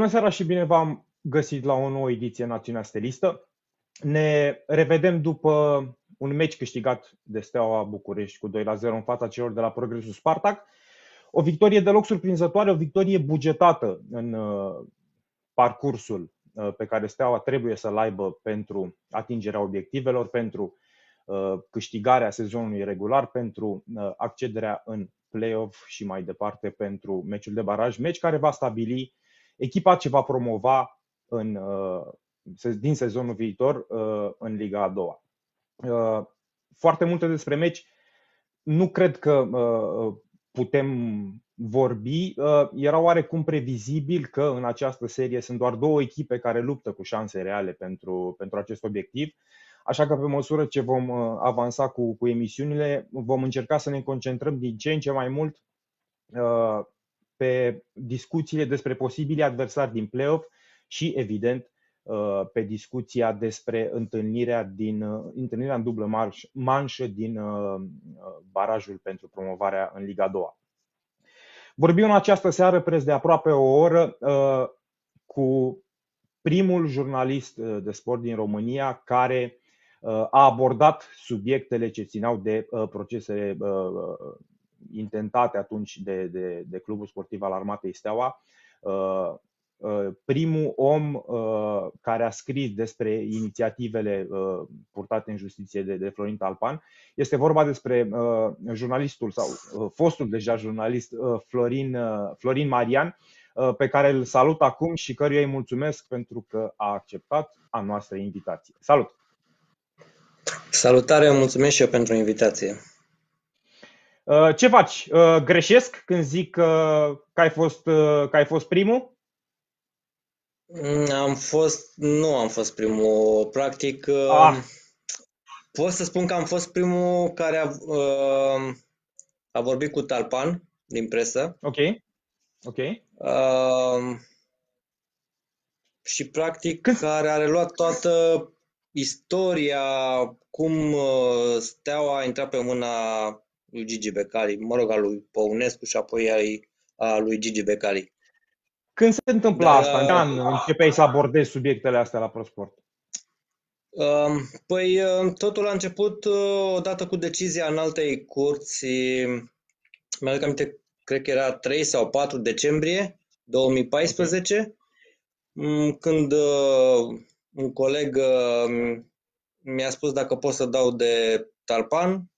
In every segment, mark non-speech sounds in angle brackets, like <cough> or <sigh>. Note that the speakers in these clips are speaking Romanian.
Bună seara și bine v-am găsit la o nouă ediție Națiunea Stelistă. Ne revedem după un meci câștigat de Steaua București cu 2 la 0 în fața celor de la Progresul Spartak. O victorie deloc surprinzătoare, o victorie bugetată în uh, parcursul uh, pe care Steaua trebuie să-l aibă pentru atingerea obiectivelor, pentru uh, câștigarea sezonului regular, pentru accederea în play-off și mai departe pentru meciul de baraj, meci care va stabili echipa ce va promova în, uh, din sezonul viitor uh, în Liga a doua. Uh, foarte multe despre meci. Nu cred că putem vorbi. Era oarecum previzibil că în această serie sunt doar două echipe care luptă cu șanse reale pentru, pentru acest obiectiv. Așa că pe măsură ce vom avansa cu, cu emisiunile, vom încerca să ne concentrăm din ce în ce mai mult pe discuțiile despre posibili adversari din playoff și, evident, uh, pe discuția despre întâlnirea, din, uh, întâlnirea în dublă manșă din uh, barajul pentru promovarea în Liga 2. Vorbim în această seară, preț de aproape o oră, cu primul jurnalist de sport din România care a abordat subiectele ce țineau de procesele intentate atunci de, de, de Clubul Sportiv al Armatei Steaua. Uh, uh, primul om uh, care a scris despre inițiativele purtate în justiție de, de Florin Talpan. Este vorba despre jurnalistul sau fostul deja jurnalist Florin, Florin Marian, pe care îl salut acum și căruia îi mulțumesc pentru că a acceptat a noastră invitație. Salut! Salutare, mulțumesc și eu pentru invitație. Uh, ce faci? Uh, greșesc când zic că ai fost, uh, că ai fost primul? Mm, am fost, nu am fost primul. Practic, ah. pot să spun că am fost primul care a, a vorbit cu Talpan din presă. Ok. Ok. și practic Când? care a reluat toată istoria, cum Steaua a intrat pe mâna lui Gigi Becali, mă rog, al lui Păunescu și apoi ai, a lui Gigi Becali. Când se întâmplă Dar, asta? În an începeai să abordezi subiectele astea la ProSport? Um, păi um, totul a început uh, odată cu decizia în altei curți, mi-aduc aminte, cred că era 3 sau 4 decembrie 2014, okay. Mm, când uh, un coleg uh, mi-a spus dacă pot să dau de Talpan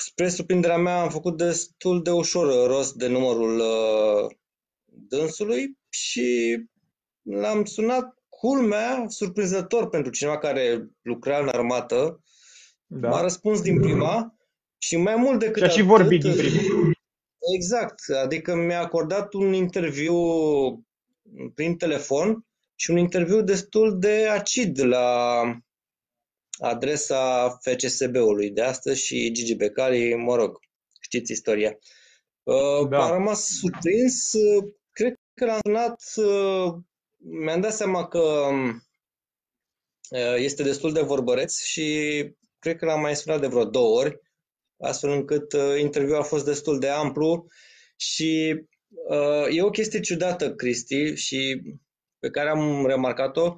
spre surprinderea mea, am făcut destul de ușor rost de numărul uh, dânsului și l-am sunat culmea, surprinzător pentru cineva care lucra în armată. Da. M-a răspuns din prima și mai mult decât Și a și vorbit din prima. Exact, adică mi-a acordat un interviu prin telefon și un interviu destul de acid la adresa FCSB-ului de astăzi și Gigi Becali, mă rog, știți istoria. Uh, da. Am rămas surprins, cred că l-am sunat, uh, mi-am dat seama că uh, este destul de vorbăreț și cred că l-am mai sunat de vreo două ori, astfel încât interviul a fost destul de amplu și e o chestie ciudată, Cristi, și pe care am remarcat-o.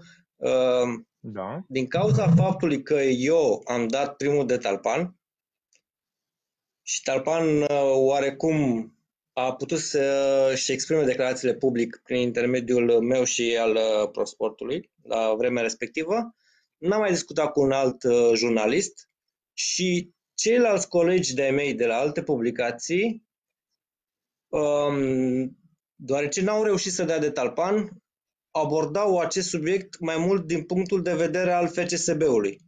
Da. Din cauza faptului că eu am dat primul de Talpan și Talpan uh, oarecum a putut să-și exprime declarațiile public prin intermediul meu și al uh, Prosportului la vremea respectivă, n-am mai discutat cu un alt uh, jurnalist și ceilalți colegi de mei de la alte publicații, um, deoarece n-au reușit să dea de Talpan, abordau acest subiect mai mult din punctul de vedere al FCSB-ului.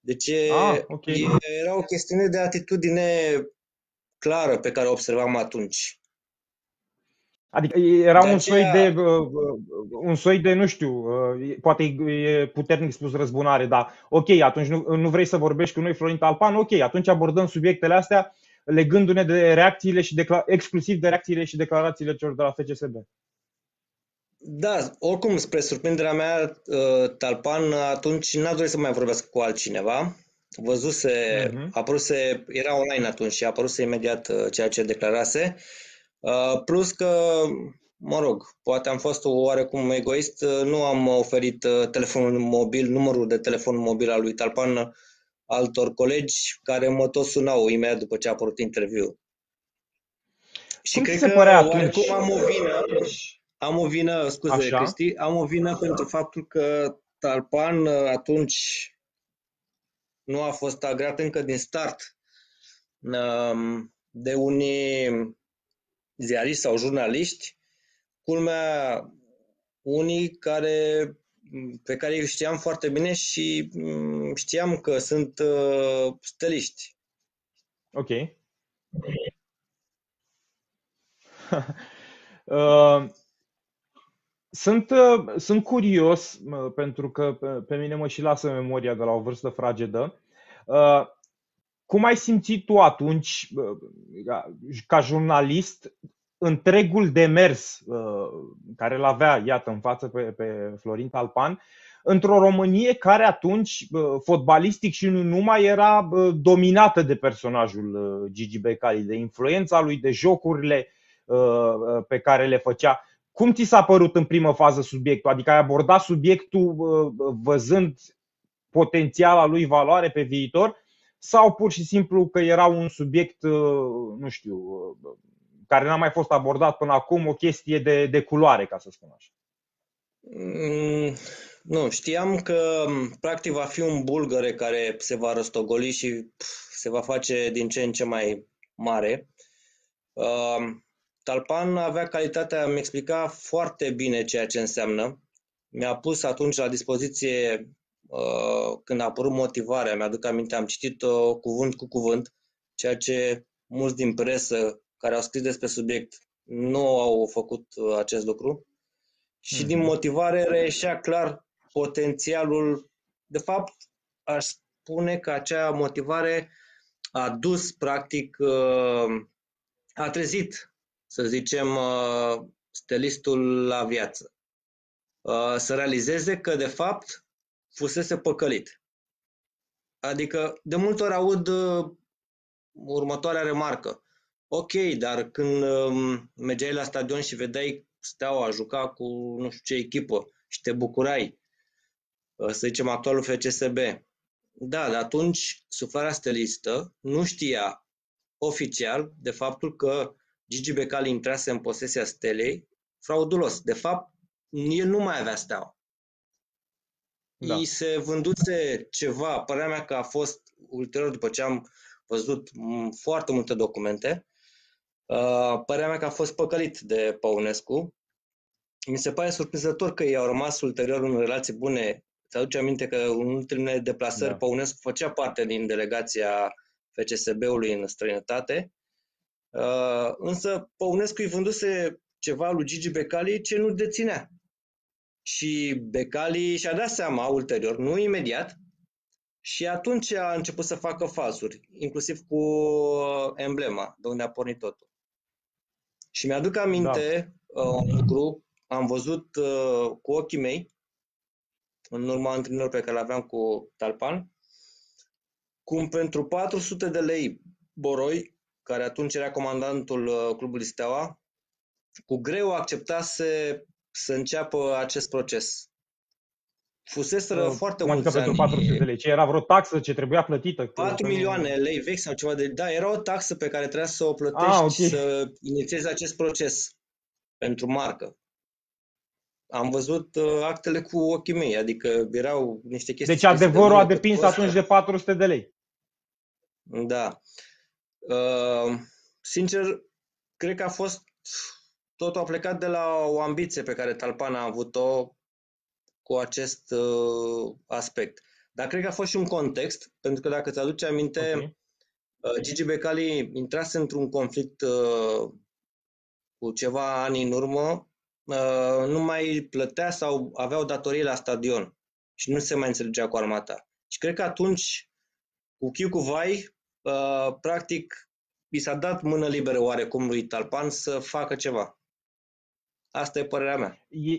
Deci ah, okay. era o chestiune de atitudine clară pe care o observam atunci. Adică era de un aceea... soi de, uh, uh, un soi de, nu știu, uh, poate e puternic spus răzbunare, dar ok, atunci nu, nu vrei să vorbești cu noi, Florin Talpan, ok, atunci abordăm subiectele astea legându-ne de reacțiile și decla- exclusiv de reacțiile și declarațiile celor de la FCSB. Da, oricum, spre surprinderea mea, uh, Talpan atunci n-a dorit să mai vorbească cu altcineva. Văzuse, uh-huh. apăruse, era online atunci și a apăruse imediat uh, ceea ce declarase. Uh, plus că mă rog, poate am fost oarecum egoist, nu am oferit uh, telefonul mobil, numărul de telefon mobil al lui Talpan altor colegi care mă tot sunau imediat după ce a apărut interviu. Și Cum cred se că atunci? am o vină, am o vină, scuze Așa? Cristi, am o vină pentru faptul că Talpan uh, atunci nu a fost agrat încă din start um, de unii ziariști sau jurnaliști, culmea unii care, pe care îi știam foarte bine și mm, știam că sunt uh, steliști. Ok. <laughs> uh, sunt, uh, sunt curios, pentru că pe, pe mine mă și lasă memoria de la o vârstă fragedă. Uh, cum ai simțit tu atunci, ca jurnalist, întregul demers uh, care îl avea, iată, în față pe, pe Florin Talpan, într-o Românie care atunci, fotbalistic și nu numai, era dominată de personajul Gigi Becali, de influența lui, de jocurile pe care le făcea. Cum ți s-a părut în primă fază subiectul? Adică ai abordat subiectul văzând potențiala lui valoare pe viitor sau pur și simplu că era un subiect, nu știu, care n-a mai fost abordat până acum, o chestie de, de culoare, ca să spun așa? Mm, nu, știam că practic va fi un bulgăre care se va răstogoli și pf, se va face din ce în ce mai mare. Uh, Talpan avea calitatea, mi explica foarte bine ceea ce înseamnă. Mi-a pus atunci la dispoziție, uh, când a apărut motivarea, mi-aduc aminte, am citit-o cuvânt cu cuvânt, ceea ce mulți din presă care au scris despre subiect nu au făcut uh, acest lucru. Și mm-hmm. din mhm. motivare reieșea clar potențialul. De fapt, aș spune că acea motivare a dus, practic, uh, a trezit, să zicem, uh, stelistul la viață. Să realizeze că, de fapt, fusese păcălit. Adică, de multe ori aud următoarea remarcă. Ok, dar când um, mergeai la stadion și vedeai Steaua juca cu nu știu ce echipă și te bucurai, uh, să zicem actualul FCSB. Da, dar atunci suflarea stelistă nu știa oficial de faptul că Gigi Becali intrase în posesia stelei fraudulos. De fapt, el nu mai avea steaua. Da. I se vânduse ceva, părerea mea că a fost ulterior, după ce am văzut foarte multe documente, Uh, părerea mea că a fost păcălit de Păunescu. Mi se pare surprinzător că ei au rămas ulterior în relații bune. Ți aduce aminte că în ultimele deplasări da. Păunescu făcea parte din delegația FCSB-ului în străinătate. Uh, însă Păunescu îi vânduse ceva lui Gigi Becali ce nu deținea. Și Becali și-a dat seama ulterior, nu imediat, și atunci a început să facă falsuri, inclusiv cu emblema, de unde a pornit totul. Și mi-aduc aminte da. uh, un lucru, am văzut uh, cu ochii mei, în urma întâlnirilor pe care le aveam cu Talpan, cum pentru 400 de lei Boroi, care atunci era comandantul uh, clubului Steaua, cu greu acceptase să înceapă acest proces fuseseră uh, foarte adică mulți pentru 400 de lei. Ce era vreo taxă ce trebuia plătită? 4 milioane lei vechi sau ceva de... Da, era o taxă pe care trebuia să o plătești ah, okay. să inițiezi acest proces pentru marcă. Am văzut uh, actele cu ochii mei, adică erau niște chestii... Deci adevărul de a depins atunci de 400 de lei. Da. Uh, sincer, cred că a fost... Totul a plecat de la o ambiție pe care Talpan a avut-o cu acest uh, aspect. Dar cred că a fost și un context, pentru că dacă ți aduce aminte, okay. uh, Gigi Becali intrase într-un conflict uh, cu ceva ani în urmă, uh, nu mai plătea sau avea o datorie la stadion și nu se mai înțelegea cu armata. Și cred că atunci, cu Chiu cu Vai, uh, practic, i s-a dat mână liberă oarecum lui Talpan să facă ceva. Asta e părerea mea. E,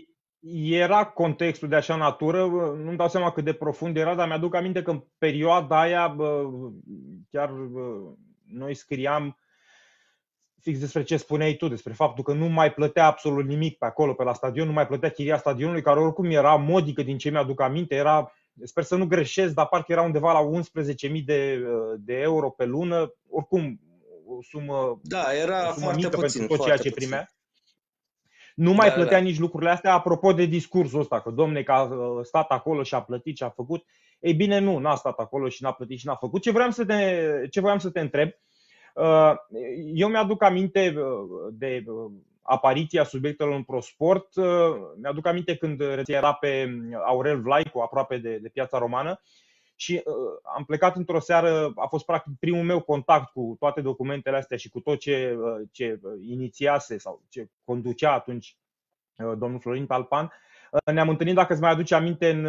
era contextul de așa natură, nu-mi dau seama cât de profund era, dar mi-aduc aminte că în perioada aia chiar noi scriam fix despre ce spuneai tu, despre faptul că nu mai plătea absolut nimic pe acolo, pe la stadion, nu mai plătea chiria stadionului, care oricum era modică din ce mi-aduc aminte, era, sper să nu greșesc, dar parcă era undeva la 11.000 de, de euro pe lună, oricum o sumă, da, era o sumă foarte mică puțin, pentru tot ceea ce puțin. primea. Nu mai da, plătea da. nici lucrurile astea, apropo de discursul ăsta, că domne, că a uh, stat acolo și a plătit și a făcut. Ei bine, nu, n-a stat acolo și n-a plătit și n-a făcut. Ce vreau să te, ce vreau să te întreb, uh, eu mi-aduc aminte uh, de apariția subiectelor în ProSport. Mi-aduc aminte când era pe Aurel Vlaicu, aproape de, de piața romană, și am plecat într-o seară, a fost practic primul meu contact cu toate documentele astea și cu tot ce, ce inițiase sau ce conducea atunci domnul Florin Talpan. Ne-am întâlnit, dacă îți mai aduce aminte, în,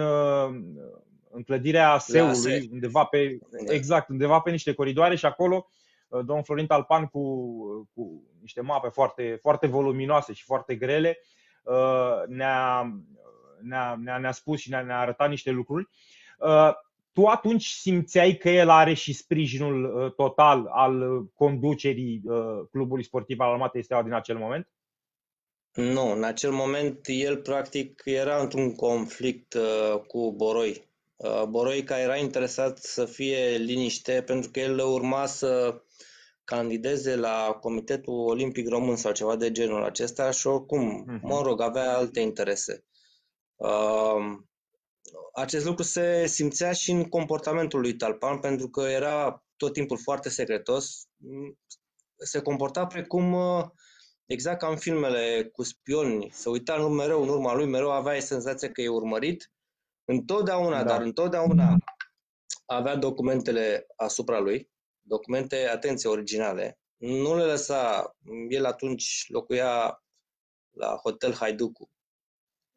în clădirea SEului, undeva pe, da. exact, undeva pe niște coridoare și acolo domnul Florin Talpan cu, cu niște mape foarte, foarte voluminoase și foarte grele ne-a, ne-a, ne-a, ne-a spus și ne-a, ne-a arătat niște lucruri tu atunci simțeai că el are și sprijinul uh, total al conducerii uh, clubului sportiv al Armatei Steaua din acel moment? Nu, în acel moment el practic era într-un conflict uh, cu Boroi. Boroica era interesat să fie liniște pentru că el urma să candideze la Comitetul Olimpic Român sau ceva de genul acesta și oricum, uh-huh. mă rog, avea alte interese acest lucru se simțea și în comportamentul lui Talpan, pentru că era tot timpul foarte secretos. Se comporta precum, uh, exact ca în filmele cu spioni, se uita în mereu în urma lui, mereu avea senzația că e urmărit. Întotdeauna, da. dar întotdeauna avea documentele asupra lui, documente, atenție, originale. Nu le lăsa, el atunci locuia la Hotel Haiducu,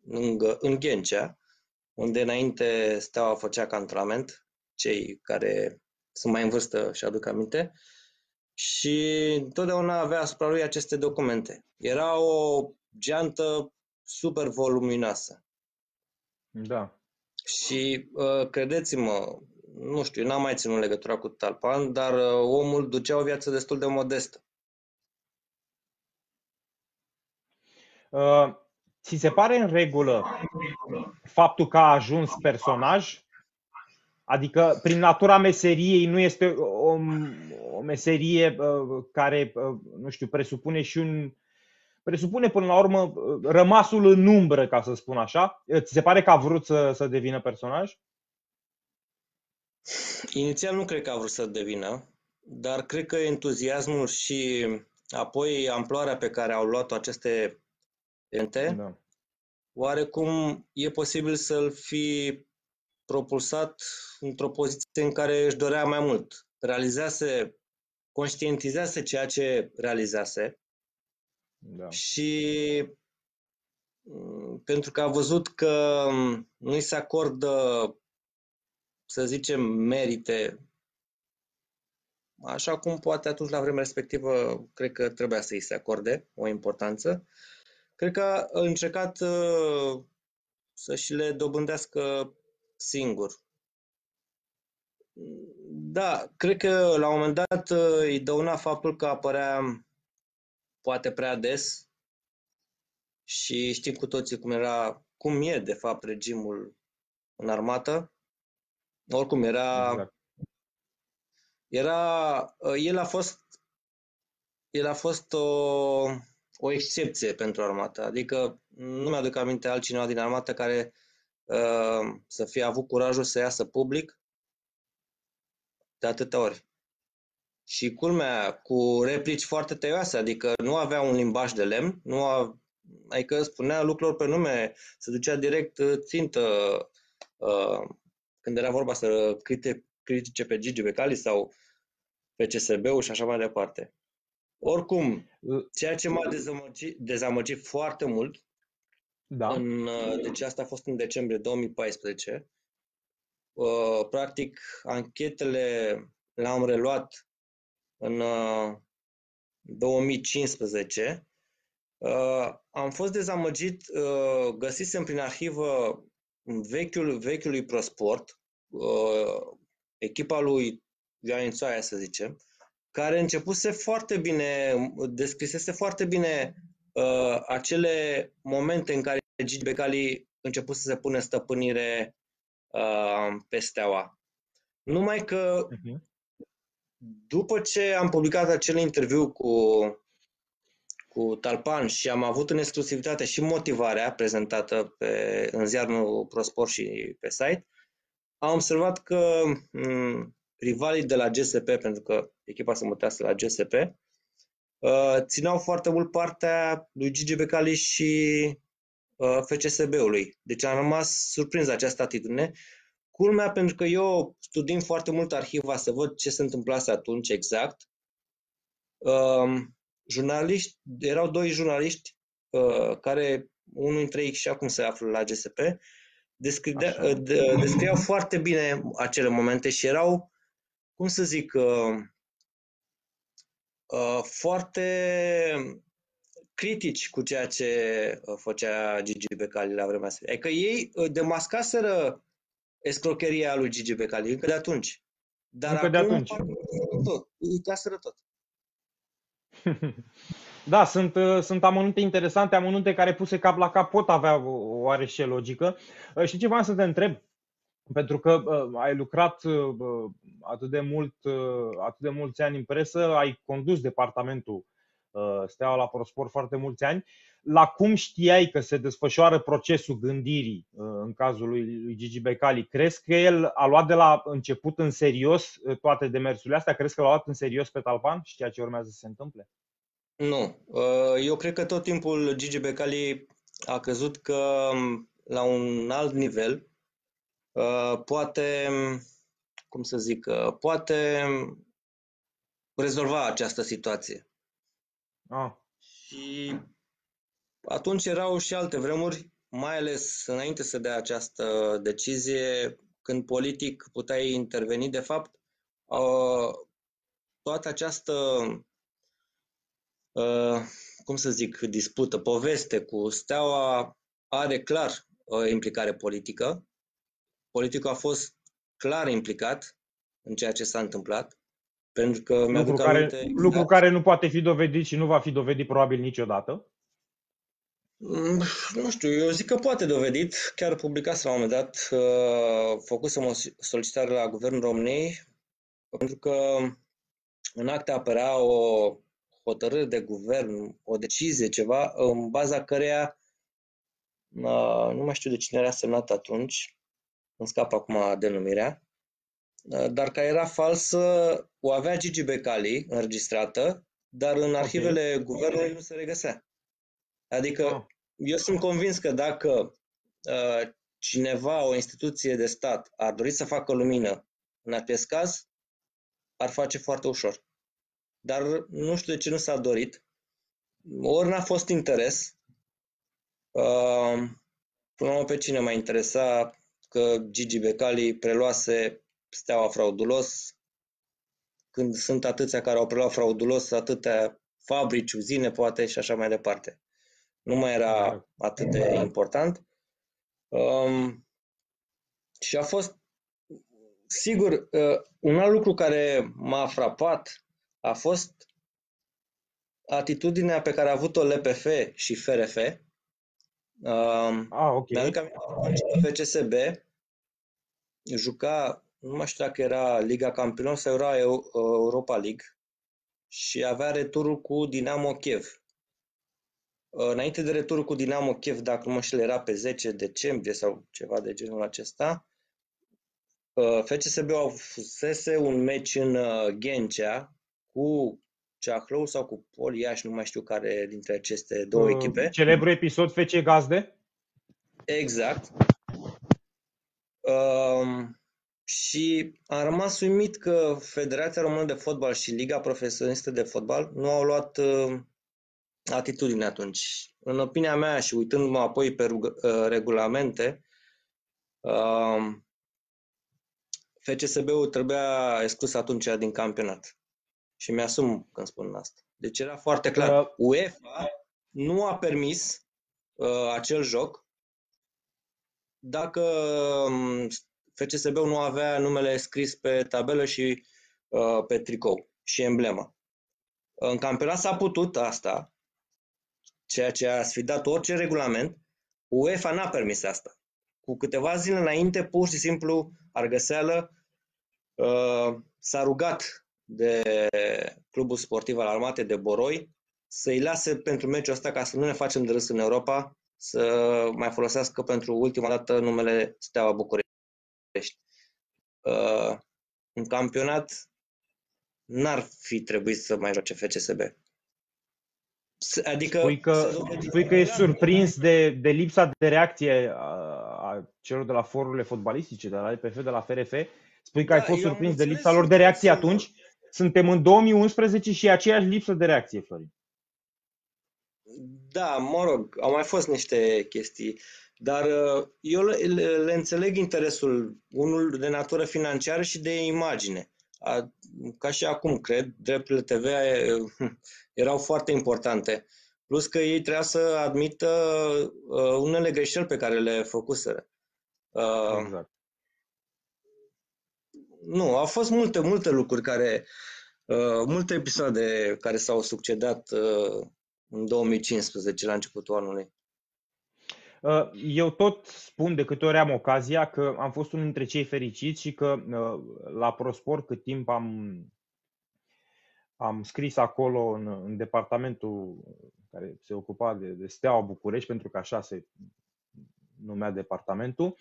lângă, în Ghencea, unde înainte Steaua făcea cantonament, cei care sunt mai în vârstă și aduc aminte, și întotdeauna avea asupra lui aceste documente. Era o geantă super voluminoasă. Da. Și uh, credeți-mă, nu știu, n-am mai ținut legătura cu Talpan, dar uh, omul ducea o viață destul de modestă. Uh, Ți se pare în regulă faptul că a ajuns personaj? Adică, prin natura meseriei, nu este o, o meserie uh, care, uh, nu știu, presupune și un. Presupune până la urmă uh, rămasul în umbră, ca să spun așa. Ți se pare că a vrut să, să devină personaj? Inițial nu cred că a vrut să devină, dar cred că entuziasmul și apoi amploarea pe care au luat-o aceste da. oarecum e posibil să-l fi propulsat într-o poziție în care își dorea mai mult. Realizase, conștientizase ceea ce realizase da. și mm, pentru că a văzut că nu-i se acordă, să zicem, merite, așa cum poate atunci la vremea respectivă, cred că trebuia să îi se acorde o importanță, cred că a încercat uh, să și le dobândească singur. Da, cred că la un moment dat uh, îi dăuna faptul că apărea poate prea des și știm cu toții cum era, cum e de fapt regimul în armată. Oricum era exact. era uh, el a fost el a fost o o excepție pentru armată. Adică nu mi-aduc aminte altcineva din armată care uh, să fie avut curajul să iasă public de atâtea ori. Și culmea, cu replici foarte tăioase, adică nu avea un limbaj de lemn, nu a, adică spunea lucrurilor pe nume, se ducea direct uh, țintă uh, când era vorba să critique pe Gigi Becali sau pe CSB-ul și așa mai departe. Oricum, ceea ce m-a dezamăgit, dezamăgit foarte mult, da. în, deci asta a fost în decembrie 2014, uh, practic anchetele le-am reluat în uh, 2015, uh, am fost dezamăgit, uh, găsisem prin arhivă vechiul, vechiului ProSport, uh, echipa lui Ioan să zicem, care începuse foarte bine, descrisese foarte bine uh, acele momente în care Gigi Becali început să se pune stăpânire uh, pe steaua. Numai că uh-huh. După ce am publicat acel interviu cu, cu Talpan și am avut în exclusivitate și motivarea prezentată pe, în ziarul ProSport și pe site, am observat că m- mm, rivalii de la GSP, pentru că echipa se mutează la GSP, uh, țineau foarte mult partea lui Gigi Becali și uh, FCSB-ului. Deci am rămas surprins de această atitudine. Culmea, pentru că eu studim foarte mult arhiva să văd ce se întâmplase atunci exact. Uh, jurnaliști, erau doi jurnaliști uh, care, unul dintre ei și acum se află la GSP, descrie, descriau foarte bine acele momente și erau cum să zic, uh, uh, foarte critici cu ceea ce uh, făcea Gigi Becali la vremea asta. Adică ei demascaseră escrocheria lui Gigi Becali încă de atunci. Dar încă acum de atunci. tot, uitaseră tot. Da, sunt, sunt amănunte interesante, amănunte care puse cap la cap pot avea oarește logică. Și ce vreau să te întreb, pentru că uh, ai lucrat uh, atât de mult, uh, atât de mulți ani în presă, ai condus departamentul uh, Steaua la Prosport foarte mulți ani. La cum știai că se desfășoară procesul gândirii uh, în cazul lui, lui Gigi Becali? Crezi că el a luat de la început în serios uh, toate demersurile astea? Crezi că l-a luat în serios pe Talpan? Știa ce urmează să se întâmple? Nu. Uh, eu cred că tot timpul Gigi Becali a crezut că um, la un alt nivel Uh, poate, cum să zic, uh, poate rezolva această situație. Ah. Și atunci erau și alte vremuri, mai ales înainte să dea această decizie, când politic puteai interveni, de fapt, uh, toată această, cum să zic, dispută, poveste cu Steaua are clar o implicare politică politicul a fost clar implicat în ceea ce s-a întâmplat, pentru că lucru care, aminte, lucru exact. care nu poate fi dovedit și nu va fi dovedit probabil niciodată. Mm, nu știu, eu zic că poate dovedit. Chiar publicat la un moment dat, uh, făcusem o solicitare la Guvernul României, pentru că în acte apărea o hotărâre de guvern, o decizie, ceva, în baza căreia, uh, nu mai știu de cine era semnat atunci, îmi scap acum denumirea, uh, dar care era falsă, o avea Gigi Becali înregistrată, dar în arhivele okay. guvernului nu se regăsea. Adică oh. eu sunt convins că dacă uh, cineva, o instituție de stat, ar dori să facă lumină în acest caz, ar face foarte ușor. Dar nu știu de ce nu s-a dorit. Ori n-a fost interes. Uh, până la urmă pe cine mai interesa că Gigi Becali preluase steaua fraudulos, când sunt atâția care au preluat fraudulos, atâtea fabrici, uzine, poate, și așa mai departe. Nu mai era atât de important. Um, și a fost, sigur, uh, un alt lucru care m-a frapat a fost atitudinea pe care a avut-o LPF și FRF, Um, ah, ok. Mi-aduc FCSB juca, nu mai știu dacă era Liga Campionilor sau era Europa League și avea returul cu Dinamo Kiev. Înainte de returul cu Dinamo Kiev, dacă nu mă știu, era pe 10 decembrie sau ceva de genul acesta, FCSB au fusese un meci în uh, Ghencea cu Ceahlău sau cu Poliaș, nu mai știu care dintre aceste două uh, echipe. Celebru episod FC Gazde? Exact. Um, și am rămas uimit că Federația Română de Fotbal și Liga Profesionistă de Fotbal nu au luat uh, atitudine atunci. În opinia mea și uitându-mă apoi pe uh, regulamente, uh, FCSB-ul trebuia exclus atunci din campionat. Și mi-asum când spun asta. Deci era foarte clar. Uh, UEFA nu a permis uh, acel joc dacă um, FCSB nu avea numele scris pe tabelă și uh, pe tricou. și emblema. În campionat s-a putut asta, ceea ce a sfidat orice regulament. UEFA n-a permis asta. Cu câteva zile înainte, pur și simplu, Argăseală uh, s-a rugat de clubul sportiv al armatei de Boroi să-i lase pentru meciul ăsta ca să nu ne facem de râs în Europa, să mai folosească pentru ultima dată numele Steaua București. Uh, un campionat n-ar fi trebuit să mai joace FCSB. Adică spui că, spui că e surprins de, de lipsa de reacție a, a celor de la forurile fotbalistice, de la LPF, de la FRF. Spui că da, ai fost surprins de lipsa lor de reacție atunci? Suntem în 2011 și e aceeași lipsă de reacție, Florin. Da, mă rog, au mai fost niște chestii, dar uh, eu le, le înțeleg interesul, unul de natură financiară și de imagine. A, ca și acum, cred, drepturile TV <laughs> erau foarte importante. Plus că ei trebuia să admită uh, unele greșeli pe care le făcuseră. Uh, exact. Nu, au fost multe, multe lucruri care, uh, multe episoade care s-au succedat uh, în 2015, la începutul anului. Uh, eu tot spun de câte ori am ocazia că am fost unul dintre cei fericiți și că uh, la Prospor cât timp am, am scris acolo în, în departamentul care se ocupa de, de Steaua București, pentru că așa se numea departamentul,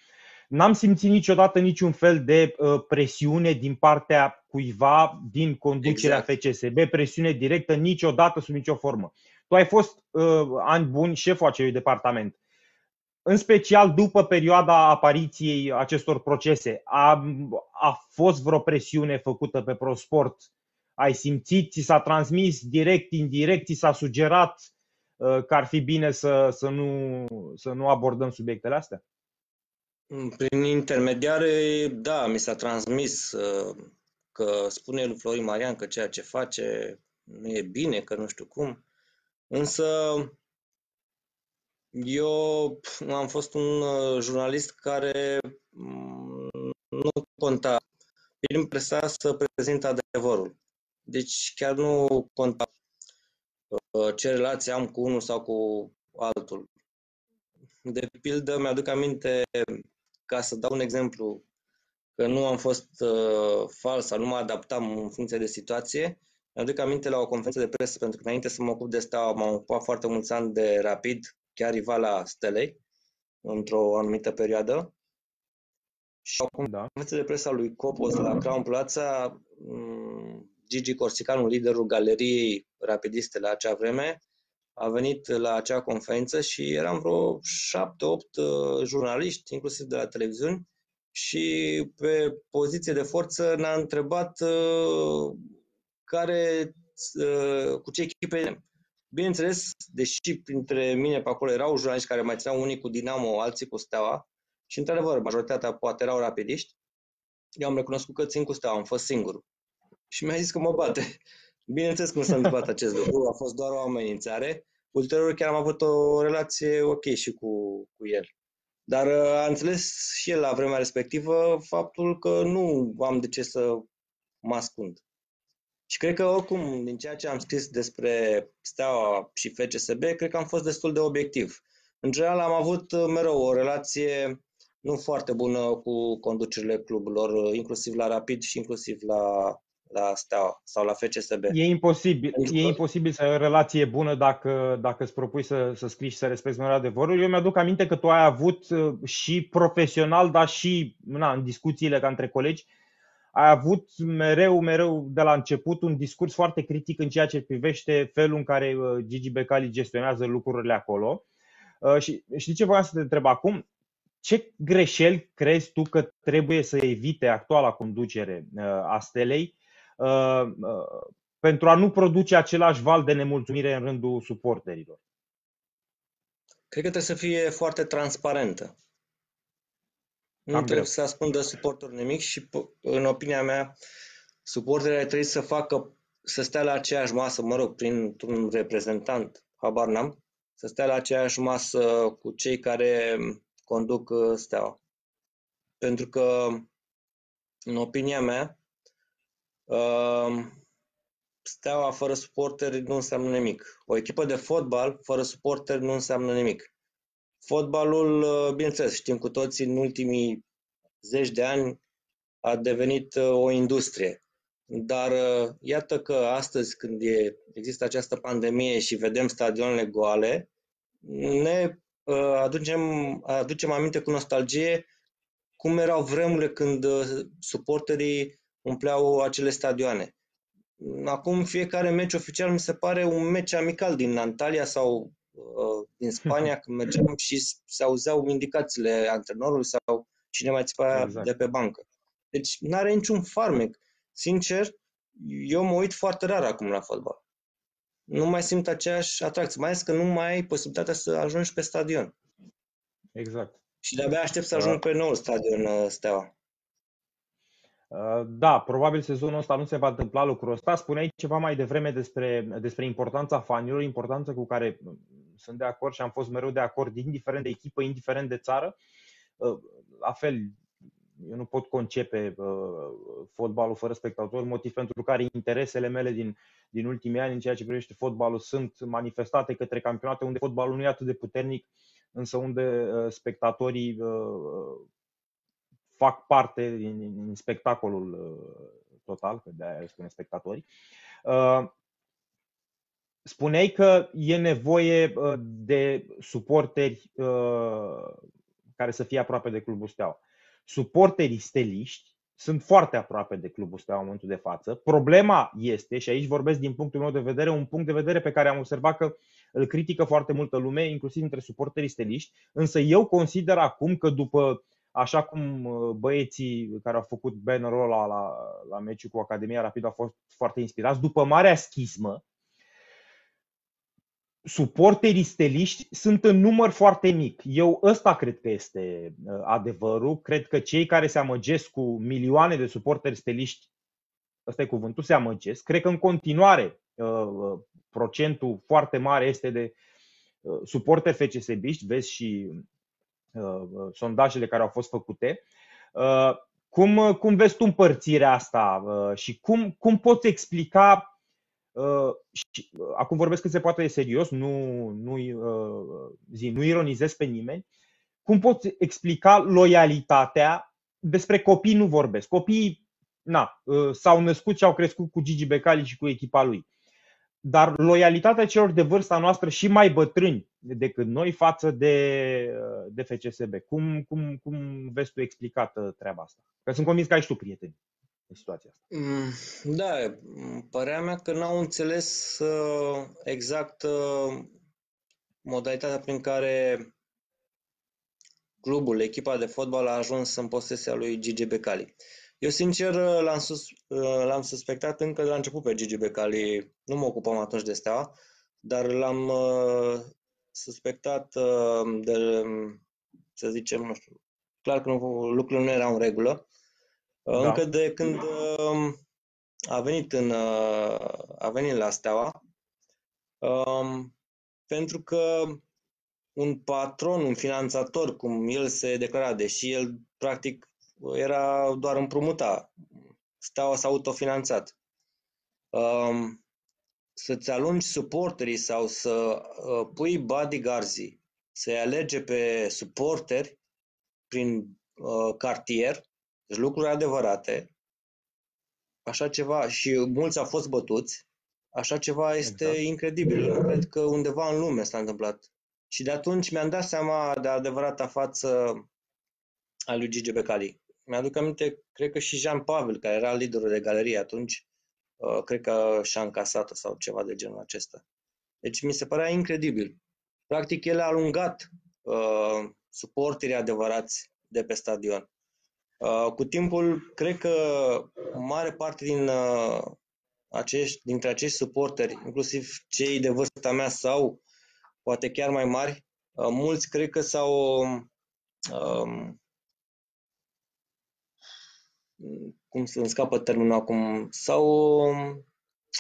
n-am simțit niciodată niciun fel de uh, presiune din partea cuiva din conducerea exact. FCSB, presiune directă niciodată sub nicio formă. Tu ai fost uh, ani buni șeful acelui departament. În special după perioada apariției acestor procese, a, a fost vreo presiune făcută pe ProSport? Ai simțit, ți s-a transmis direct, indirect, ți s-a sugerat uh, că ar fi bine să, să, nu, să nu abordăm subiectele astea? Prin intermediare, da, mi s-a transmis uh, că spune lui Florin Marian că ceea ce face nu e bine, că nu știu cum. Însă eu am fost un uh, jurnalist care mm, nu conta. El presa să prezint adevărul. Deci chiar nu conta uh, ce relație am cu unul sau cu altul. De pildă, mi-aduc aminte, ca să dau un exemplu, că nu am fost uh, fals sau nu mă adaptam în funcție de situație, mi-aduc aminte la o conferință de presă, pentru că înainte să mă ocup de steaua, m-am ocupat foarte mulți ani de Rapid, chiar rivala Stelei, într-o anumită perioadă. Și acum, da. conferință de presă a lui Copos la Crown Plaza, mm, Gigi Corsicanu, liderul galeriei rapidiste la acea vreme, a venit la acea conferință și eram vreo șapte-opt uh, jurnaliști, inclusiv de la televiziuni, și pe poziție de forță ne-a întrebat uh, care, uh, cu ce echipe Bineînțeles, deși printre mine pe acolo erau jurnaliști care mai țineau unii cu Dinamo, alții cu Steaua, și într-adevăr, majoritatea poate erau rapidiști, eu am recunoscut că țin cu Steaua, am fost singur. Și mi-a zis că mă bate. Bineînțeles că nu s-a întâmplat acest lucru, a fost doar o amenințare. Ulterior chiar am avut o relație ok și cu, cu el. Dar uh, a înțeles și el la vremea respectivă faptul că nu am de ce să mă ascund. Și cred că oricum, din ceea ce am scris despre Steaua și FCSB, cred că am fost destul de obiectiv. În general am avut uh, mereu o relație nu foarte bună cu conducerile cluburilor, inclusiv la Rapid și inclusiv la, la Steaua sau la FCSB. E imposibil, Pentru e că... imposibil să ai o relație bună dacă, dacă îți propui să, să scrii și să respecti numele adevărul. Eu mi-aduc aminte că tu ai avut uh, și profesional, dar și na, în discuțiile ca între colegi, ai avut mereu, mereu de la început un discurs foarte critic în ceea ce privește felul în care uh, Gigi Becali gestionează lucrurile acolo. Uh, și știi ce voiam să te întreb acum? Ce greșeli crezi tu că trebuie să evite actuala conducere uh, a Stelei pentru a nu produce același val de nemulțumire în rândul suporterilor? Cred că trebuie să fie foarte transparentă. Nu Am trebuie greu. să ascundă suportul nimic și, în opinia mea, suporterii trebuie să facă, să stea la aceeași masă, mă rog, prin un reprezentant, habar n-am, să stea la aceeași masă cu cei care conduc uh, steaua. Pentru că, în opinia mea, uh, Steaua fără suporteri nu înseamnă nimic. O echipă de fotbal fără suporteri nu înseamnă nimic. Fotbalul, uh, bineînțeles, știm cu toții, în ultimii zeci de ani a devenit uh, o industrie. Dar uh, iată că astăzi, când e, există această pandemie și vedem stadionele goale, ne aducem, aducem aminte cu nostalgie cum erau vremurile când suporterii umpleau acele stadioane. Acum fiecare meci oficial mi se pare un meci amical din Antalya sau uh, din Spania când mergeam și se auzeau indicațiile antrenorului sau cine mai țipa exact. de pe bancă. Deci nu are niciun farmec. Sincer, eu mă uit foarte rar acum la fotbal. Nu mai simt aceeași atracție, mai ales că nu mai ai posibilitatea să ajungi pe stadion. Exact. Și de-abia aștept să ajung da. pe noul stadion uh, Steaua. Uh, da, probabil sezonul ăsta nu se va întâmpla lucrul ăsta. Spuneai ceva mai devreme despre, despre importanța fanilor, importanța cu care uh, sunt de acord și am fost mereu de acord, indiferent de echipă, indiferent de țară. Uh, la fel, eu nu pot concepe fotbalul fără spectatori, motiv pentru care interesele mele din, din ultimii ani în ceea ce privește fotbalul sunt manifestate către campionate unde fotbalul nu e atât de puternic, însă unde spectatorii fac parte din, din spectacolul uh, total, că de-aia spune spectatori. Uh, spuneai că e nevoie uh, de suporteri care să fie aproape de Clubul Steaua. Suporterii steliști sunt foarte aproape de Clubul Steaua în momentul de față. Problema este, și aici vorbesc din punctul meu de vedere, un punct de vedere pe care am observat că îl critică foarte multă lume, inclusiv între suporterii steliști, însă eu consider acum că după Așa cum uh, băieții care au făcut bannerul ăla la, la meciul cu Academia Rapid au fost foarte inspirați, după marea schismă, suporterii steliști sunt în număr foarte mic. Eu ăsta cred că este uh, adevărul. Cred că cei care se amăgesc cu milioane de suporteri steliști, ăsta e cuvântul, se amăgesc. Cred că în continuare uh, procentul foarte mare este de suporteri FCSB-ști, vezi și Uh, uh, sondajele care au fost făcute. Uh, cum, cum vezi tu împărțirea asta și cum, cum poți explica și, acum vorbesc cât se poate de serios, nu, nu, zi, nu ironizez pe nimeni, cum poți explica loialitatea despre copii nu vorbesc. Copiii na, s-au născut și au crescut cu Gigi Becali și cu echipa lui dar loialitatea celor de vârsta noastră și mai bătrâni decât noi față de, de FCSB. Cum, cum, cum vezi tu explicată treaba asta? Că sunt convins că ai și tu prieteni în situația asta. Mm, da, părea mea că n-au înțeles uh, exact uh, modalitatea prin care clubul, echipa de fotbal a ajuns în posesia lui Gigi Becali. Eu, sincer, l-am, sus, l-am suspectat încă de la început pe Gigi Becali. Nu mă ocupam atunci de steaua, dar l-am uh, suspectat uh, de, să zicem, nu știu, clar că nu, lucrurile nu erau în regulă. Uh, da. Încă de când uh, a venit, în, uh, a venit la steaua, uh, pentru că un patron, un finanțator, cum el se declara, deși el practic era doar împrumuta. Steaua s-a autofinanțat. Um, să-ți alungi suporterii sau să uh, pui bodyguards să-i alege pe suporteri prin uh, cartier, deci lucruri adevărate, așa ceva, și mulți au fost bătuți, așa ceva este exact. incredibil. Eu cred că undeva în lume s-a întâmplat. Și de atunci mi-am dat seama de adevărata față a lui Gigi Becali mi-aduc aminte, cred că și Jean Pavel, care era liderul de galerie atunci, uh, cred că și-a încasat sau ceva de genul acesta. Deci mi se părea incredibil. Practic, el a alungat uh, suporterii adevărați de pe stadion. Uh, cu timpul, cred că mare parte din uh, acești, dintre acești suporteri, inclusiv cei de vârsta mea sau poate chiar mai mari, uh, mulți cred că s-au uh, cum să-mi scapă termenul acum, sau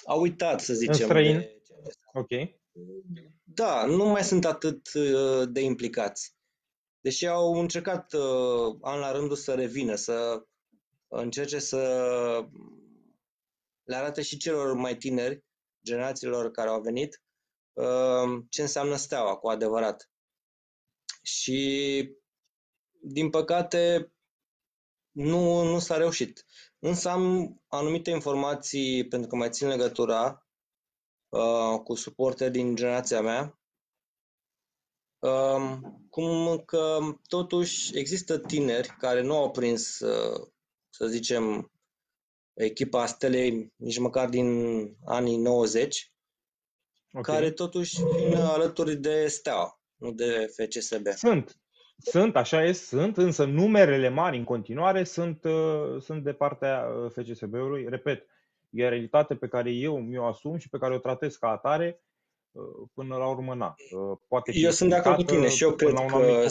au uitat, să zicem. În străin? De... Ok. Da, nu mai sunt atât uh, de implicați. Deși au încercat uh, an la rândul să revină, să încerce să le arată și celor mai tineri, generațiilor care au venit, uh, ce înseamnă steaua cu adevărat. Și, din păcate, nu, nu s-a reușit. Însă am anumite informații, pentru că mai țin legătura uh, cu suporte din generația mea, uh, cum că totuși există tineri care nu au prins, uh, să zicem, echipa Stelei nici măcar din anii 90, okay. care totuși vin alături de Steaua, nu de FCSB. Sunt, sunt, așa e, sunt, însă numerele mari în continuare sunt, uh, sunt de partea uh, FCSB-ului. Repet, e realitate pe care eu mi-o asum și pe care o tratez ca atare uh, până la urmă, na. Poate eu sunt de acord cu tine și eu cred că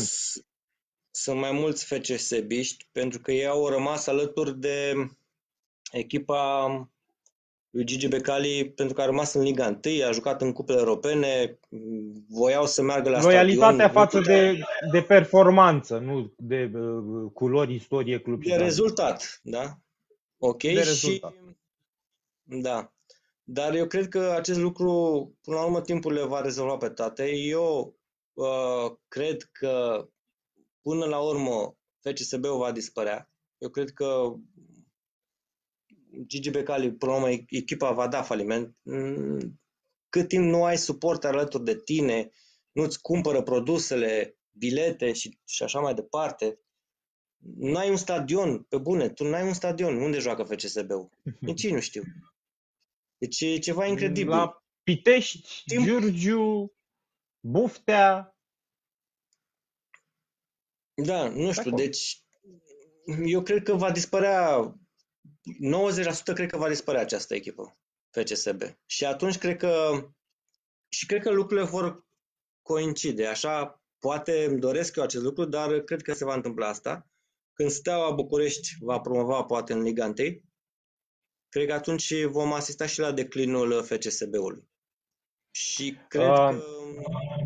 sunt mai mulți FCSB-iști pentru că ei au rămas alături de echipa lui Gigi Becali pentru că a rămas în Liga 1, a jucat în cupele europene, voiau să meargă la Loialitatea stadion. față de, de performanță, nu de uh, culori, istorie, club. De rezultat, da? Ok. De rezultat. Și, da. Dar eu cred că acest lucru, până la urmă, timpul le va rezolva pe toate. Eu uh, cred că, până la urmă, FCSB-ul va dispărea. Eu cred că Gigi Becali, până la urmă, echipa va da faliment. Mm, cât timp nu ai suport alături de tine, nu-ți cumpără produsele, bilete și, și așa mai departe, n-ai un stadion, pe bune, tu n-ai un stadion. Unde joacă FCSB-ul? <laughs> Nici nu știu. Deci e ceva incredibil. La Pitești, Timp... Giurgiu, Buftea. Da, nu știu, deci eu cred că va dispărea 90% cred că va dispărea această echipă, FCSB. Și atunci cred că și cred că lucrurile vor coincide. Așa, poate îmi doresc eu acest lucru, dar cred că se va întâmpla asta. Când Steaua București va promova poate în Liga 1, cred că atunci vom asista și la declinul FCSB-ului. Și cred uh. că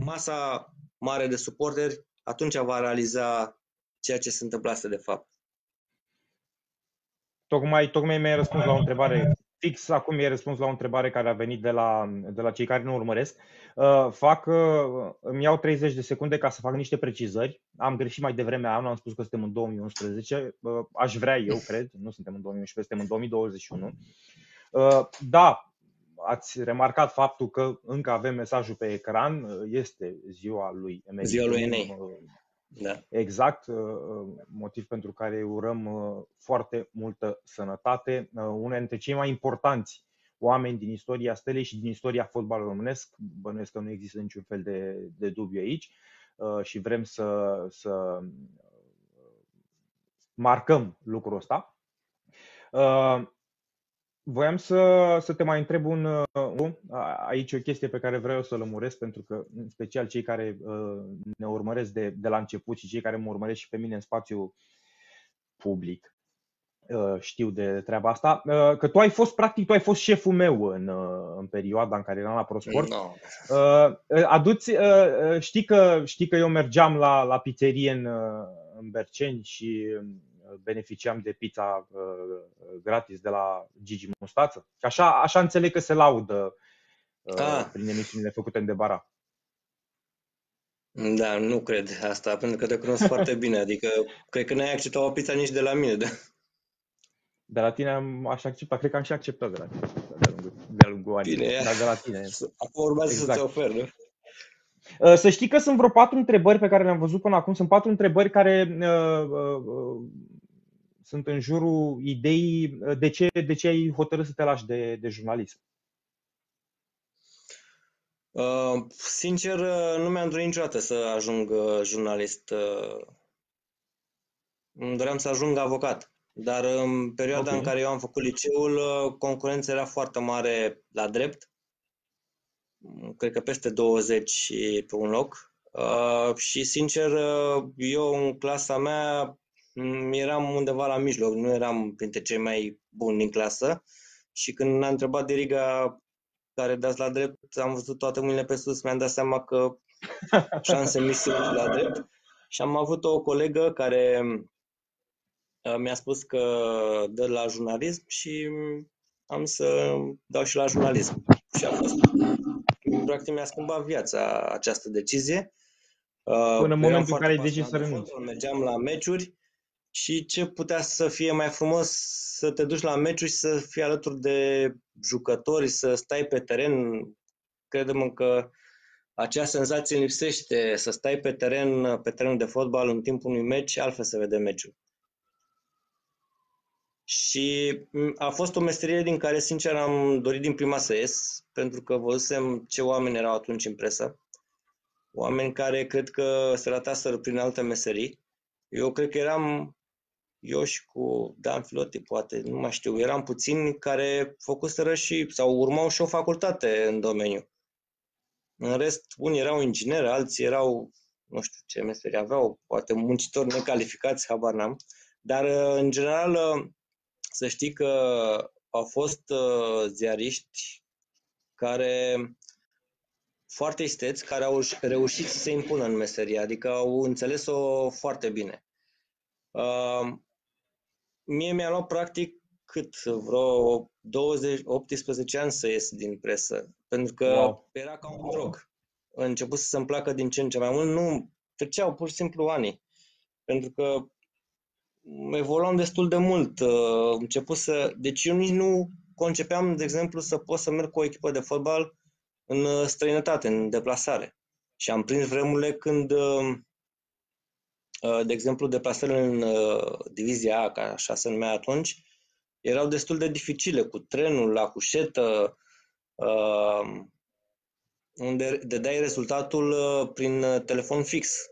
masa mare de suporteri atunci va realiza ceea ce se întâmplase de fapt. Tocmai, tocmai mi-ai răspuns la o întrebare. Fix acum mi-ai răspuns la o întrebare care a venit de la, de la cei care nu urmăresc. Uh, fac, uh, îmi iau 30 de secunde ca să fac niște precizări. Am greșit mai devreme anul, am spus că suntem în 2011. Uh, aș vrea eu, <laughs> cred, nu suntem în 2011, suntem în 2021. Uh, da, ați remarcat faptul că încă avem mesajul pe ecran. Uh, este ziua lui Emeritus. Ziua lui Enei. Uh, da. Exact, uh, uh, motiv pentru care urăm uh, foarte multă sănătate. Unul dintre cei mai importanți oameni din istoria stelei și din istoria fotbalului românesc. Bănuiesc că nu există niciun fel de, de dubiu aici și vrem să, să marcăm lucrul ăsta. Voiam să, să te mai întreb un, un aici o chestie pe care vreau să o lămuresc, pentru că, în special cei care uh, ne urmăresc de, de la început și cei care mă urmăresc și pe mine în spațiu public, uh, știu de treaba asta, uh, că tu ai fost, practic, tu ai fost șeful meu în, în perioada în care eram la ProSport. No. Aduți, știi, că, știi că eu mergeam la, la pizzerie în, în Berceni și beneficiam de pizza uh, gratis de la Gigi Mustață. Așa, așa înțeleg că se laudă uh, ah. prin emisiunile făcute în Debara. Da, nu cred asta, pentru că te cunosc foarte <laughs> bine. Adică, cred că n-ai acceptat o pizza nici de la mine. Da? De la tine am, aș accepta, cred că am și acceptat de la tine. De-a lungul, de lungul Bine, dar de la tine. Acum urmează exact. să-ți ofer, nu? Uh, să știi că sunt vreo patru întrebări pe care le-am văzut până acum. Sunt patru întrebări care uh, uh, sunt în jurul ideii de ce, de ce ai hotărât să te lași de, de jurnalism. Uh, sincer, nu mi-am dorit niciodată să ajung jurnalist. Uh, îmi doream să ajung avocat. Dar în perioada okay. în care eu am făcut liceul, concurența era foarte mare la drept cred că peste 20 pe un loc. Uh, și sincer, uh, eu în clasa mea mm, eram undeva la mijloc, nu eram printre cei mai buni din clasă. Și când a întrebat de Riga care dați la drept, am văzut toate mâinile pe sus, mi-am dat seama că <laughs> șanse mici la drept. Și am avut o colegă care uh, mi-a spus că dă la jurnalism și am să dau și la jurnalism. Și a fost, practic mi-a schimbat viața această decizie. Uh, Până în momentul în care ai decis să renunți. Mergeam la meciuri și ce putea să fie mai frumos să te duci la meciuri și să fii alături de jucători, să stai pe teren. Credem că acea senzație lipsește, să stai pe teren, pe terenul de fotbal în timpul unui meci, altfel se vede meciul. Și a fost o meserie din care, sincer, am dorit din prima să ies, pentru că văzusem ce oameni erau atunci în presă. Oameni care cred că se rataseră prin alte meserii. Eu cred că eram eu și cu Dan Filoti, poate, nu mai știu, eram puțini care făcuseră și, sau urmau și o facultate în domeniu. În rest, unii erau ingineri, alții erau, nu știu ce meserie aveau, poate muncitori necalificați, habar n-am. Dar, în general, să știi că au fost uh, ziariști care foarte isteți, care au reușit să se impună în meserie, adică au înțeles-o foarte bine. Uh, mie mi-a luat practic cât vreo 20, 18 ani să ies din presă, pentru că wow. era ca un drog. A început să se-mi placă din ce în ce mai mult, nu, treceau pur și simplu ani. Pentru că evoluam destul de mult. Uh, început să... Deci eu nici nu concepeam, de exemplu, să pot să merg cu o echipă de fotbal în uh, străinătate, în deplasare. Și am prins vremurile când, uh, de exemplu, deplasările în divizia A, ca așa se numea atunci, erau destul de dificile, cu trenul la cușetă, unde dai rezultatul prin telefon fix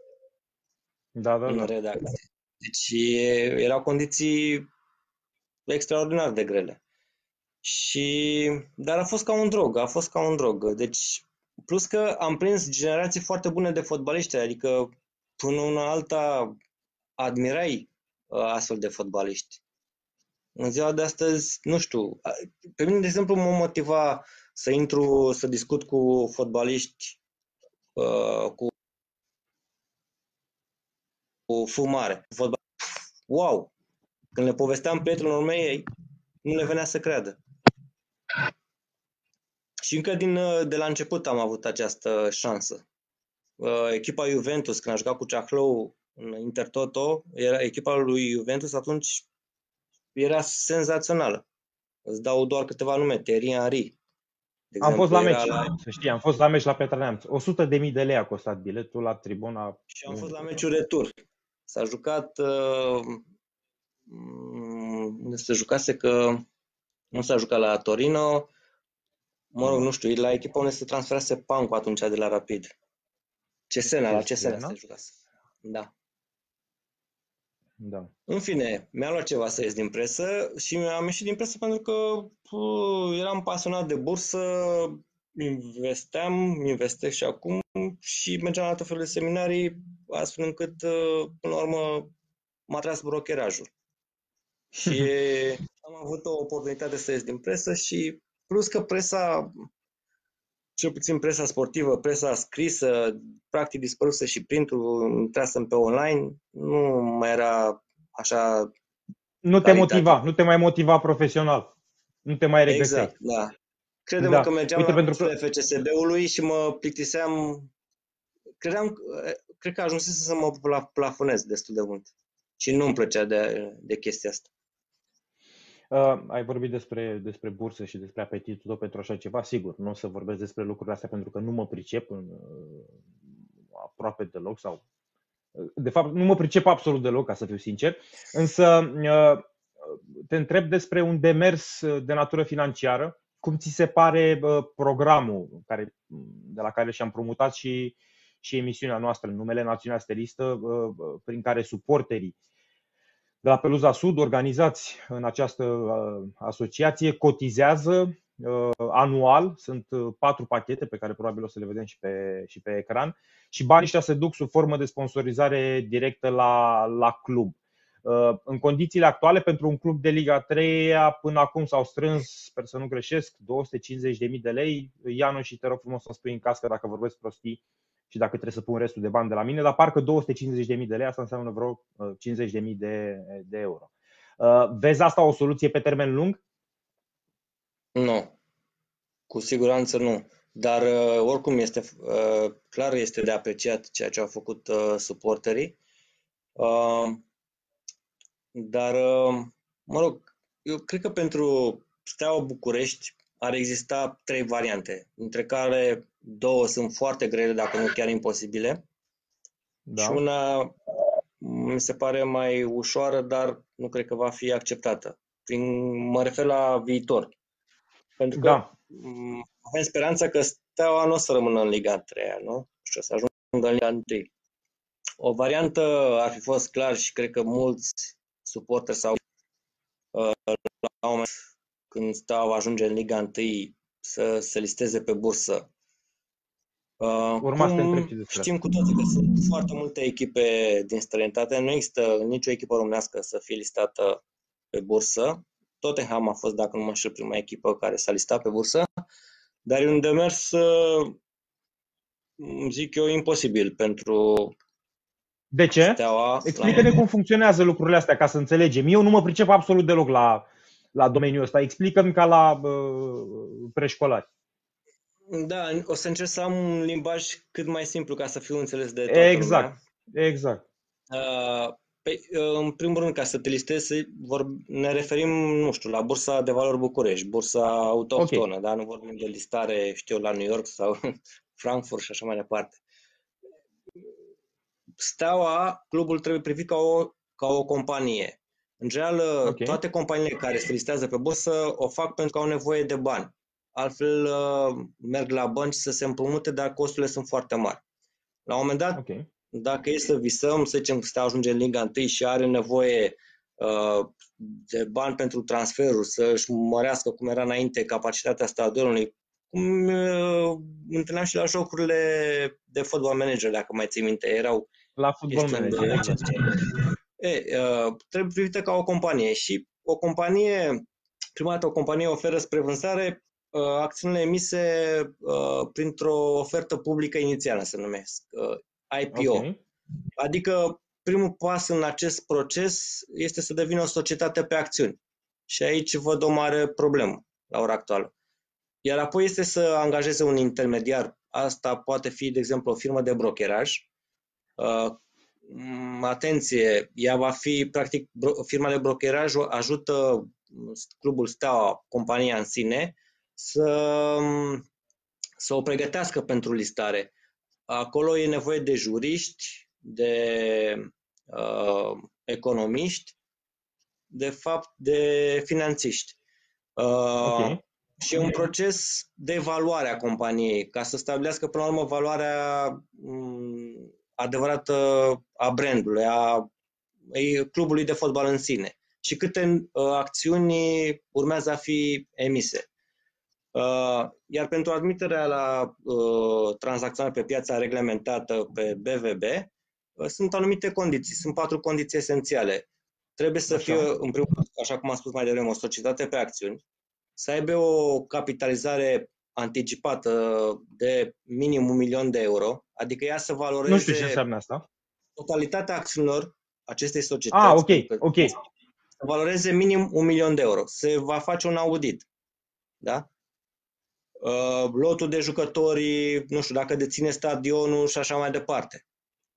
da, da, în da. redacție. Deci erau condiții extraordinar de grele. Și, dar a fost ca un drog, a fost ca un drog. Deci, plus că am prins generații foarte bune de fotbaliști, adică până una alta admirai uh, astfel de fotbaliști. În ziua de astăzi, nu știu, pe mine, de exemplu, mă motiva să intru, să discut cu fotbaliști, uh, cu cu fumare. Fotbal. Wow! Când le povesteam prietenilor mei, nu le venea să creadă. Și încă din, de la început am avut această șansă. Uh, echipa Juventus, când a jucat cu Ceahlău în Intertoto, era echipa lui Juventus atunci era senzațională. Îți dau doar câteva nume. Thierry Henry. De am fost la meci, la... să știi, am fost la meci la Petra Neamț. 100 de mii de lei a costat biletul la tribuna. Și am fost la meciul retur. S-a jucat, uh, unde se jucase că nu s-a jucat la Torino, mă rog, nu știu, la echipa unde se transferase Pancu atunci de la Rapid. Cesena, la Cesena se jucase. Da. Da. În fine, mi-a luat ceva să ies din presă și am ieșit din presă pentru că puh, eram pasionat de bursă, investeam, investesc și acum și mergeam la tot felul de seminarii, astfel încât, uh, până la urmă, m-a tras brokerajul. <laughs> Și am avut o oportunitate să ies din presă și plus că presa, cel puțin presa sportivă, presa scrisă, practic dispăruse și printul, intrasem pe online, nu mai era așa... Nu te motiva, nu te mai motiva profesional. Nu te mai regăseai. Exact, da. Credem da. că mergeam Uite, la pentru că... FCSB-ului și mă plictiseam credeam, cred că ajunsese să mă plafonez destul de mult. Și nu îmi plăcea de, de chestia asta. Uh, ai vorbit despre, despre bursă și despre apetitul tău pentru așa ceva. Sigur, nu o să vorbesc despre lucrurile astea pentru că nu mă pricep în, uh, aproape deloc sau uh, de fapt, nu mă pricep absolut deloc, ca să fiu sincer, însă uh, te întreb despre un demers de natură financiară. Cum ți se pare programul care, de la care și-am promutat și și emisiunea noastră în numele Națiunea Stelistă, uh, uh, prin care suporterii de la Peluza Sud, organizați în această uh, asociație, cotizează anual. Sunt patru pachete pe care probabil o să le vedem și pe, și pe ecran. Și banii ăștia se duc sub formă de sponsorizare directă la, la club. În condițiile actuale, pentru un club de Liga 3, până acum s-au strâns, sper să nu greșesc, 250.000 de lei. Ianu, și te rog frumos să spui în cască dacă vorbesc prostii și dacă trebuie să pun restul de bani de la mine, dar parcă 250.000 de lei, asta înseamnă vreo 50.000 uh, de, de euro. Uh, vezi asta o soluție pe termen lung? Nu. Cu siguranță nu. Dar uh, oricum este uh, clar este de apreciat ceea ce au făcut uh, suporterii. Dar, mă rog, eu cred că pentru Steaua București ar exista trei variante, dintre care două sunt foarte grele, dacă nu chiar imposibile. Da. Și una mi se pare mai ușoară, dar nu cred că va fi acceptată. Prin, mă refer la viitor. Pentru că da. avem speranța că Steaua nu o să rămână în Liga 3, nu? Și o să ajungă în Liga 1. O variantă ar fi fost clar și cred că mulți suporteri sau uh, la un moment când Steaua ajunge în Liga 1 să se listeze pe bursă. Uh, Urma cum știm cu toții că sunt foarte multe echipe din străinătate, nu există nicio echipă românească să fie listată pe bursă. Tottenham a fost, dacă nu mă înșel, prima echipă care s-a listat pe bursă, dar e un demers, uh, zic eu, imposibil pentru De ce? Steaua, Explică-ne la... cum funcționează lucrurile astea, ca să înțelegem. Eu nu mă pricep absolut deloc la, la domeniul ăsta. Explică-mi ca la uh, preșcolari. Da, o să încerc să am un limbaj cât mai simplu ca să fiu înțeles de toată Exact, lumea. exact. Uh, pe, uh, în primul rând, ca să te listezi, vor, ne referim, nu știu, la Bursa de Valori București, bursa autohtonă, okay. da? Nu vorbim de listare, știu, la New York sau <laughs> Frankfurt și așa mai departe. Steaua, clubul trebuie privit ca o, ca o companie. În general, okay. toate companiile care se listează pe bursă o fac pentru că au nevoie de bani. Altfel, uh, merg la bănci să se împrumute, dar costurile sunt foarte mari. La un moment dat, okay dacă e să visăm, să zicem că se ajunge în Liga 1 și are nevoie uh, de bani pentru transferuri, să-și mărească cum era înainte capacitatea stadionului, cum uh, întâlneam și la jocurile de fotbal manager, dacă mai ții minte, erau la fotbal manager. De, exact. e, uh, trebuie privită ca o companie și o companie, prima dată o companie oferă spre vânzare uh, acțiunile emise uh, printr-o ofertă publică inițială, se numesc. Uh, IPO. Okay. Adică primul pas în acest proces este să devină o societate pe acțiuni. Și aici văd o mare problemă la ora actuală. Iar apoi este să angajeze un intermediar. Asta poate fi, de exemplu, o firmă de brokeraj. Uh, atenție, ea va fi, practic, firma de brokeraj ajută clubul Steaua, compania în sine, să, să o pregătească pentru listare. Acolo e nevoie de juriști, de uh, economiști, de fapt de finanțiști. Uh, okay. Și e un proces de evaluare a companiei, ca să stabilească până la urmă valoarea um, adevărată a brandului, a, a clubului de fotbal în sine și câte uh, acțiuni urmează a fi emise. Uh, iar pentru admiterea la uh, tranzacționare pe piața reglementată pe BVB, uh, sunt anumite condiții. Sunt patru condiții esențiale. Trebuie să așa. fie, în primul rând, așa cum am spus mai devreme, o societate pe acțiuni, să aibă o capitalizare anticipată de minim un milion de euro, adică ea să valoreze nu știu ce înseamnă asta. totalitatea acțiunilor acestei societăți. Ah, ok, ok. Să valoreze minim un milion de euro. Se va face un audit. Da? Uh, lotul de jucători, nu știu, dacă deține stadionul și așa mai departe.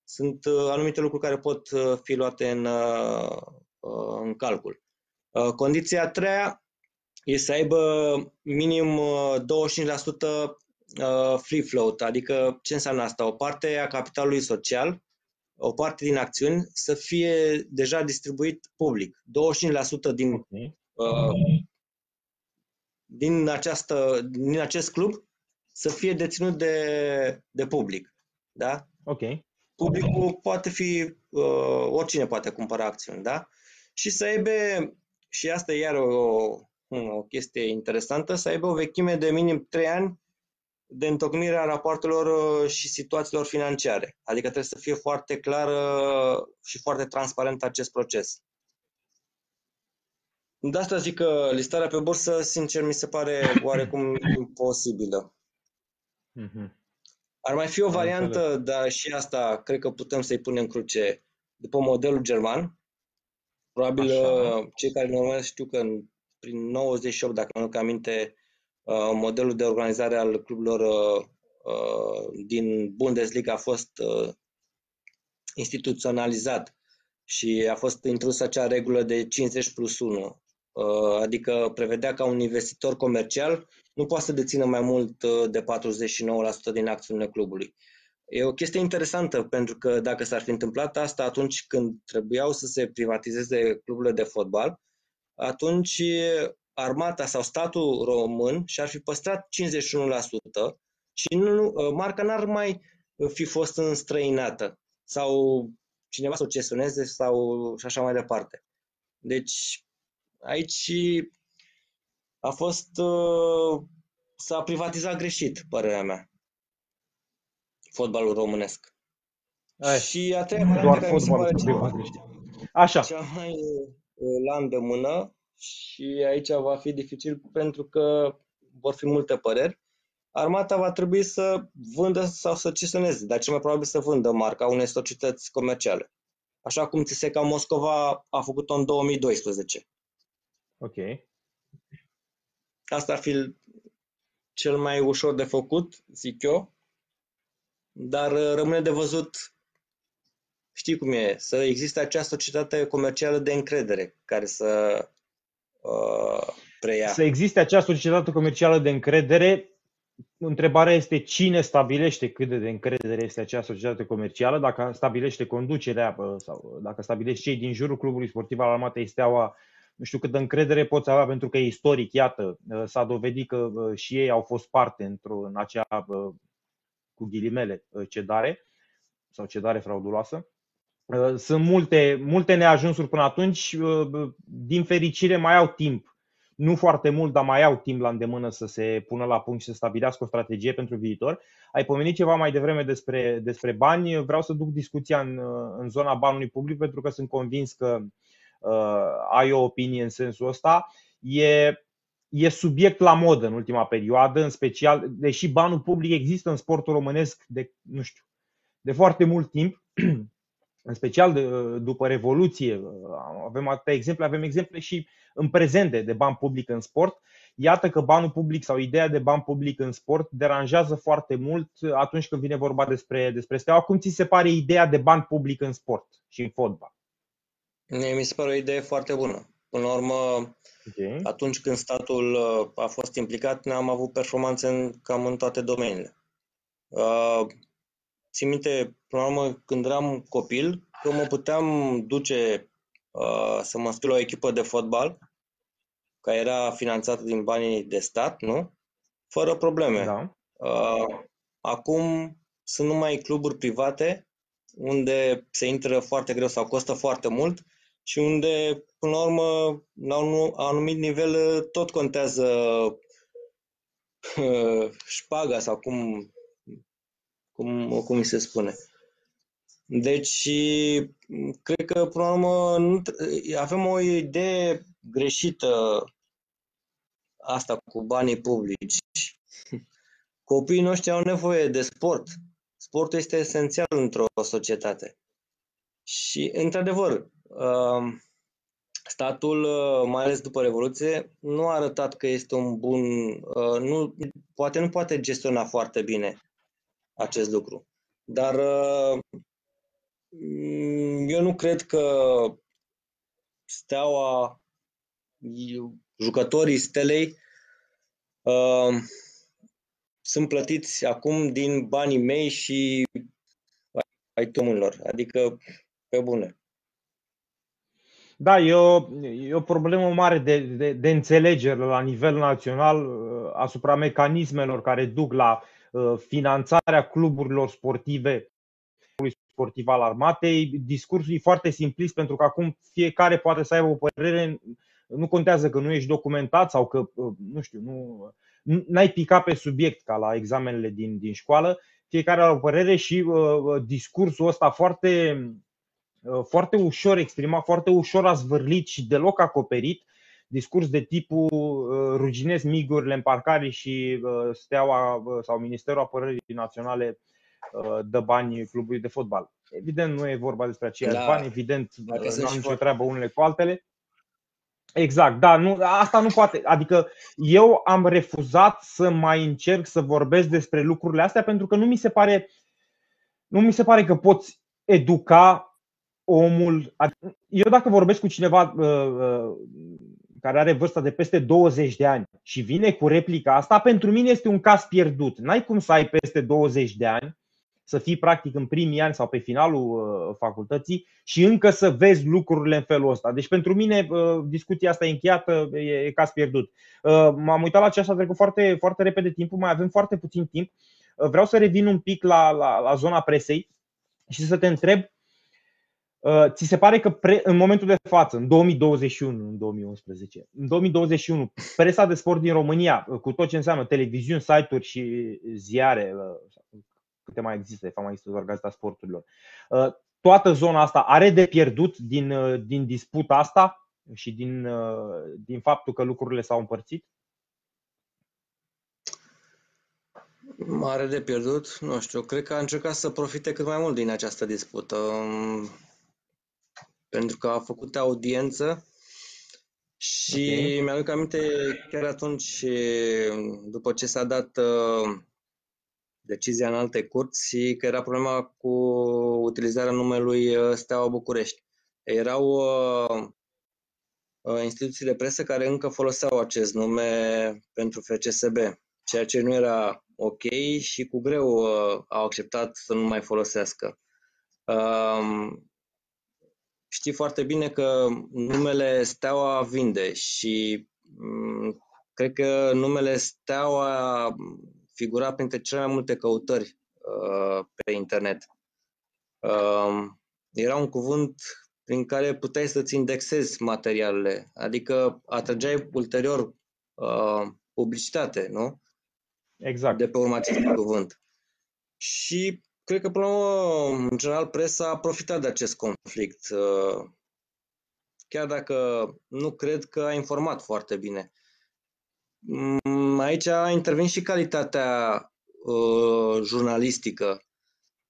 Sunt uh, anumite lucruri care pot uh, fi luate în, în calcul. Condiția a treia este să aibă minim 25% free float, adică ce înseamnă asta? O parte a capitalului social, o parte din acțiuni să fie deja distribuit public. 25% din okay. uh, din, această, din acest club să fie deținut de, de public. Da? Ok. Publicul poate fi, uh, oricine poate cumpăra acțiuni, da? Și să aibă, și asta e iar o, o chestie interesantă, să aibă o vechime de minim 3 ani de întocmire a rapoartelor uh, și situațiilor financiare. Adică trebuie să fie foarte clar și foarte transparent acest proces. De asta zic că listarea pe bursă, sincer, mi se pare <laughs> oarecum imposibilă. Mm-hmm. Ar mai fi o variantă, dar și asta cred că putem să-i punem cruce după modelul german. Probabil Așa. Uh, cei care ne urmăresc știu că în, prin 98, dacă nu am aminte, modelul de organizare al cluburilor din Bundesliga a fost instituționalizat și a fost introdusă acea regulă de 50 plus 1, adică prevedea ca un investitor comercial nu poate să dețină mai mult de 49% din acțiunile clubului. E o chestie interesantă, pentru că dacă s-ar fi întâmplat asta atunci când trebuiau să se privatizeze cluburile de fotbal, atunci armata sau statul român și-ar fi păstrat 51% și nu, marca n-ar mai fi fost înstrăinată sau cineva să o cesuneze sau și așa mai departe. Deci aici a fost s-a privatizat greșit, părerea mea fotbalul românesc. Ai, și a treia doar fotbalul cea, Așa. Cea mai uh, la îndemână și aici va fi dificil pentru că vor fi multe păreri. Armata va trebui să vândă sau să cesioneze, dar cel mai probabil să vândă marca unei societăți comerciale. Așa cum Țeseca Moscova a făcut-o în 2012. Ok. Asta ar fi cel mai ușor de făcut, zic eu, dar uh, rămâne de văzut, știi cum e, să existe acea societate comercială de încredere care să uh, preia. Să existe acea societate comercială de încredere. Întrebarea este cine stabilește cât de, de încredere este acea societate comercială, dacă stabilește conducerea uh, sau dacă stabilește cei din jurul clubului sportiv al Armatei Steaua, nu știu cât de încredere poți avea pentru că e istoric, iată, uh, s-a dovedit că și ei au fost parte într-o, în acea cu ghilimele, uh, cedare sau cedare frauduloasă. Uh, sunt multe, multe neajunsuri până atunci. Uh, din fericire mai au timp. Nu foarte mult, dar mai au timp la îndemână să se pună la punct și să stabilească o strategie pentru viitor. Ai pomenit ceva mai devreme despre, despre bani. Vreau să duc discuția în, în zona banului public pentru că sunt convins că uh, ai o opinie în sensul ăsta. E e subiect la modă în ultima perioadă, în special, deși banul public există în sportul românesc de, nu știu, de foarte mult timp, <clears throat> în special de, după Revoluție, avem atâtea exemple, avem exemple și în prezent de, de ban public în sport. Iată că banul public sau ideea de ban public în sport deranjează foarte mult atunci când vine vorba despre, despre steaua. Cum ți se pare ideea de ban public în sport și în fotbal? Mi se pare o idee foarte bună. Până la urmă, okay. atunci când statul uh, a fost implicat, ne-am avut performanțe în, cam în toate domeniile. Uh, țin minte, până la urmă, când eram copil, că mă puteam duce uh, să mă înscriu la o echipă de fotbal, care era finanțată din banii de stat, nu? Fără probleme. Da. Uh, acum sunt numai cluburi private unde se intră foarte greu sau costă foarte mult și unde, până la urmă, la un anumit nivel, tot contează uh, șpaga sau cum, cum, cum se spune. Deci, cred că, până la urmă, nu, avem o idee greșită asta cu banii publici. Copiii noștri au nevoie de sport. Sportul este esențial într-o societate. Și, într-adevăr, statul, uh, mai ales după Revoluție, nu a arătat că este un bun, uh, nu, poate nu poate gestiona foarte bine acest lucru. Dar uh, eu nu cred că steaua, jucătorii stelei sunt plătiți acum din banii mei și ai tumulor, adică pe bune. Da, e o, e o problemă mare de, de, de înțelegere la nivel național uh, asupra mecanismelor care duc la uh, finanțarea cluburilor sportive sportiv al armatei. Discursul e foarte simplist pentru că acum fiecare poate să aibă o părere, nu contează că nu ești documentat sau că, uh, nu știu, nu n-ai picat pe subiect ca la examenele din, din școală. Fiecare are o părere și uh, discursul ăsta foarte Uh, foarte ușor exprimat, foarte ușor a zvârlit și deloc acoperit discurs de tipul uh, ruginesc migurile în parcare și uh, steaua sau Ministerul Apărării Naționale dă bani clubului de fotbal. Evident, nu e vorba despre aceiași da. bani, evident, nu am nicio treabă unele cu altele. Exact, da, nu, asta nu poate. Adică eu am refuzat să mai încerc să vorbesc despre lucrurile astea pentru că nu mi se pare, nu mi se pare că poți educa omul. Eu dacă vorbesc cu cineva uh, uh, care are vârsta de peste 20 de ani și vine cu replica asta, pentru mine este un caz pierdut. N-ai cum să ai peste 20 de ani să fii practic în primii ani sau pe finalul uh, facultății și încă să vezi lucrurile în felul ăsta. Deci pentru mine uh, discuția asta e încheiată, e caz pierdut. Uh, m-am uitat la ce a trecut foarte, foarte repede timpul, mai avem foarte puțin timp. Vreau să revin un pic la, la, la zona presei și să te întreb Ți se pare că pre, în momentul de față, în 2021, în 2011, în 2021, presa de sport din România, cu tot ce înseamnă televiziuni, site-uri și ziare, câte mai există, de fapt mai există doar Gazeta Sporturilor. Uh, toată zona asta are de pierdut din, uh, din disputa asta și din, uh, din faptul că lucrurile s-au împărțit? Mare de pierdut? Nu știu, cred că a încercat să profite cât mai mult din această dispută. Um, pentru că a făcut audiență și okay. mi-aduc aminte chiar atunci, după ce s-a dat decizia în alte curți că era problema cu utilizarea numelui uh, Steaua București. Erau uh, uh, instituții de presă care încă foloseau acest nume pentru FCSB, ceea ce nu era ok și cu greu uh, au acceptat să nu mai folosească. Uh, știi foarte bine că numele Steaua vinde și um, cred că numele Steaua figura printre cele mai multe căutări uh, pe internet. Uh, era un cuvânt prin care puteai să-ți indexezi materialele, adică atrăgeai ulterior uh, publicitate, nu? Exact. De pe urma acestui cuvânt. Și cred că, până la urmă, în general, presa a profitat de acest conflict. Uh, chiar dacă nu cred că a informat foarte bine. Mm, aici intervin și calitatea uh, jurnalistică.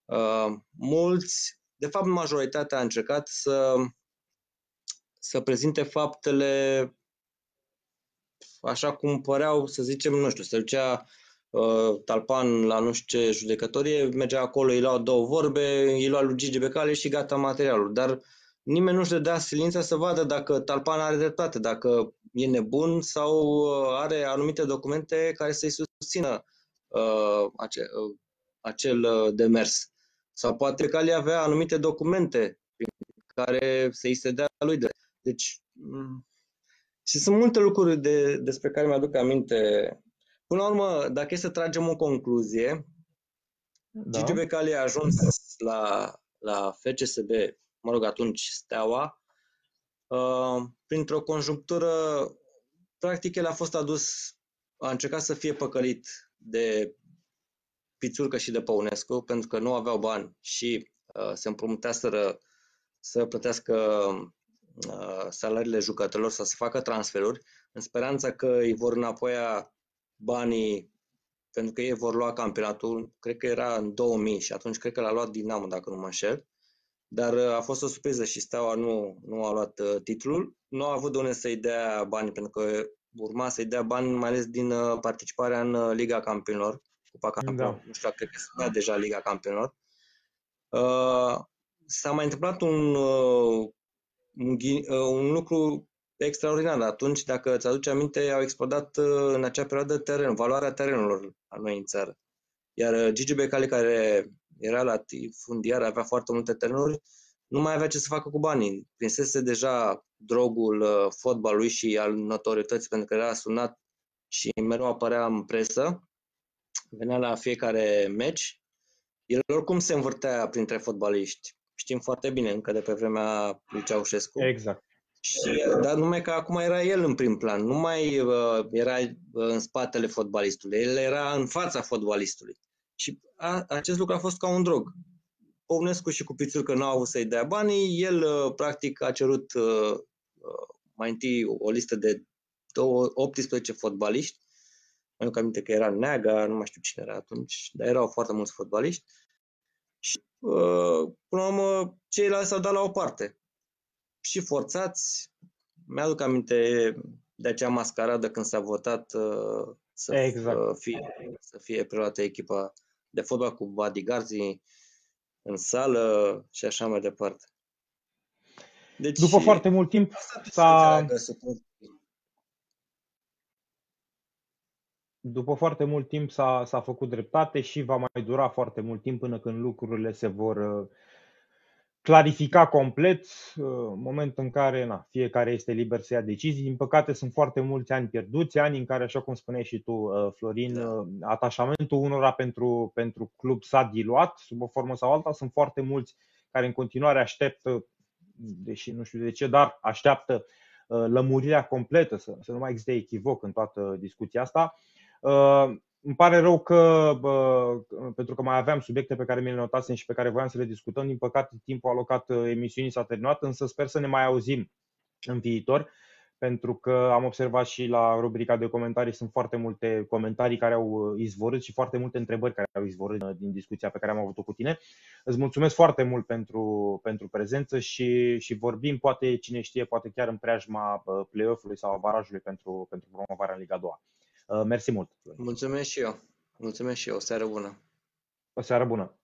Uh, mulți, de fapt majoritatea a încercat să, să prezinte faptele așa cum păreau, să zicem, nu știu, se ducea uh, Talpan la nu știu ce judecătorie, mergea acolo, îi lua două vorbe, îi lua lui Gigi Becale și gata materialul. Dar nimeni nu-și dădea silința să vadă dacă Talpan are dreptate, dacă e nebun sau uh, are anumite documente care să-i susțină uh, ace, uh, acel uh, demers. Sau poate că Ali avea anumite documente prin care să-i se dea lui de. Deci, mm, și sunt multe lucruri de, despre care mi-aduc aminte. Până la urmă, dacă e să tragem o concluzie, da. Gigi Becali a ajuns la, la FCSB, mă rog, atunci Steaua, Uh, printr-o conjunctură, practic el a fost adus, a încercat să fie păcălit de Pițurcă și de Păunescu, pentru că nu aveau bani și uh, se împrumuteaseră să plătească uh, salariile jucătorilor, să se facă transferuri, în speranța că îi vor înapoia banii pentru că ei vor lua campionatul, cred că era în 2000 și atunci cred că l-a luat Dinamo, dacă nu mă înșel. Dar uh, a fost o surpriză și Steaua nu, nu a luat uh, titlul. Nu a avut de unde să-i dea bani, pentru că urma să-i dea bani mai ales din uh, participarea în Liga Campionilor, Cupa Campionilor. Da. Nu știu, cred că se deja Liga Campionilor. Uh, s-a mai întâmplat un, uh, un, uh, un lucru extraordinar. Atunci, dacă îți aduce aminte, au explodat uh, în acea perioadă teren, valoarea terenurilor a noi în țară. Iar Gigi Becali, care era la fundiar, avea foarte multe terenuri, nu mai avea ce să facă cu banii. Prinsese deja drogul uh, fotbalului și al notorietății, pentru că era sunat și mereu apărea în presă, venea la fiecare meci. El oricum se învârtea printre fotbaliști. Știm foarte bine, încă de pe vremea lui Ceaușescu. Exact. Și, dar numai că acum era el în prim plan, nu mai uh, era uh, în spatele fotbalistului, el era în fața fotbalistului. Și a, acest lucru a fost ca un drog. Păunescu și cu că nu au avut să-i dea banii, el uh, practic a cerut uh, uh, mai întâi o listă de 18 fotbaliști, mai nu aminte că era Neaga, nu mai știu cine era atunci, dar erau foarte mulți fotbaliști. Și până la urmă ceilalți s-au dat la o parte. Și forțați, mi-aduc aminte de acea mascaradă când s-a votat să, exact. fie, să fie preluată echipa de fotbal cu bodyguards în sală și așa mai departe. Deci, După foarte mult timp s-a... După foarte mult timp s-a, s-a făcut dreptate și va mai dura foarte mult timp până când lucrurile se vor uh, clarifica complet, uh, moment în care na, fiecare este liber să ia decizii. Din păcate sunt foarte mulți ani pierduți, ani în care, așa cum spuneai și tu, uh, Florin, da. atașamentul unora pentru, pentru club s-a diluat sub o formă sau alta. Sunt foarte mulți care în continuare așteptă deși nu știu de ce, dar așteaptă uh, lămurirea completă, să, să nu mai existe echivoc în toată discuția asta. Uh, îmi pare rău că, pentru că mai aveam subiecte pe care mi le notasem și pe care voiam să le discutăm, din păcate timpul alocat uh, emisiunii s-a terminat, însă sper să ne mai auzim în viitor pentru că am observat și la rubrica de comentarii sunt foarte multe comentarii care au uh, izvorât și foarte multe întrebări care au izvorât uh, din discuția pe care am avut-o cu tine. Îți mulțumesc foarte mult pentru, pentru prezență și, și vorbim, poate cine știe, poate chiar în preajma uh, play-off-ului sau a barajului pentru, pentru promovarea în Liga 2. Mersi mult! Mulțumesc și eu! Mulțumesc și eu! O seară bună! O seară bună!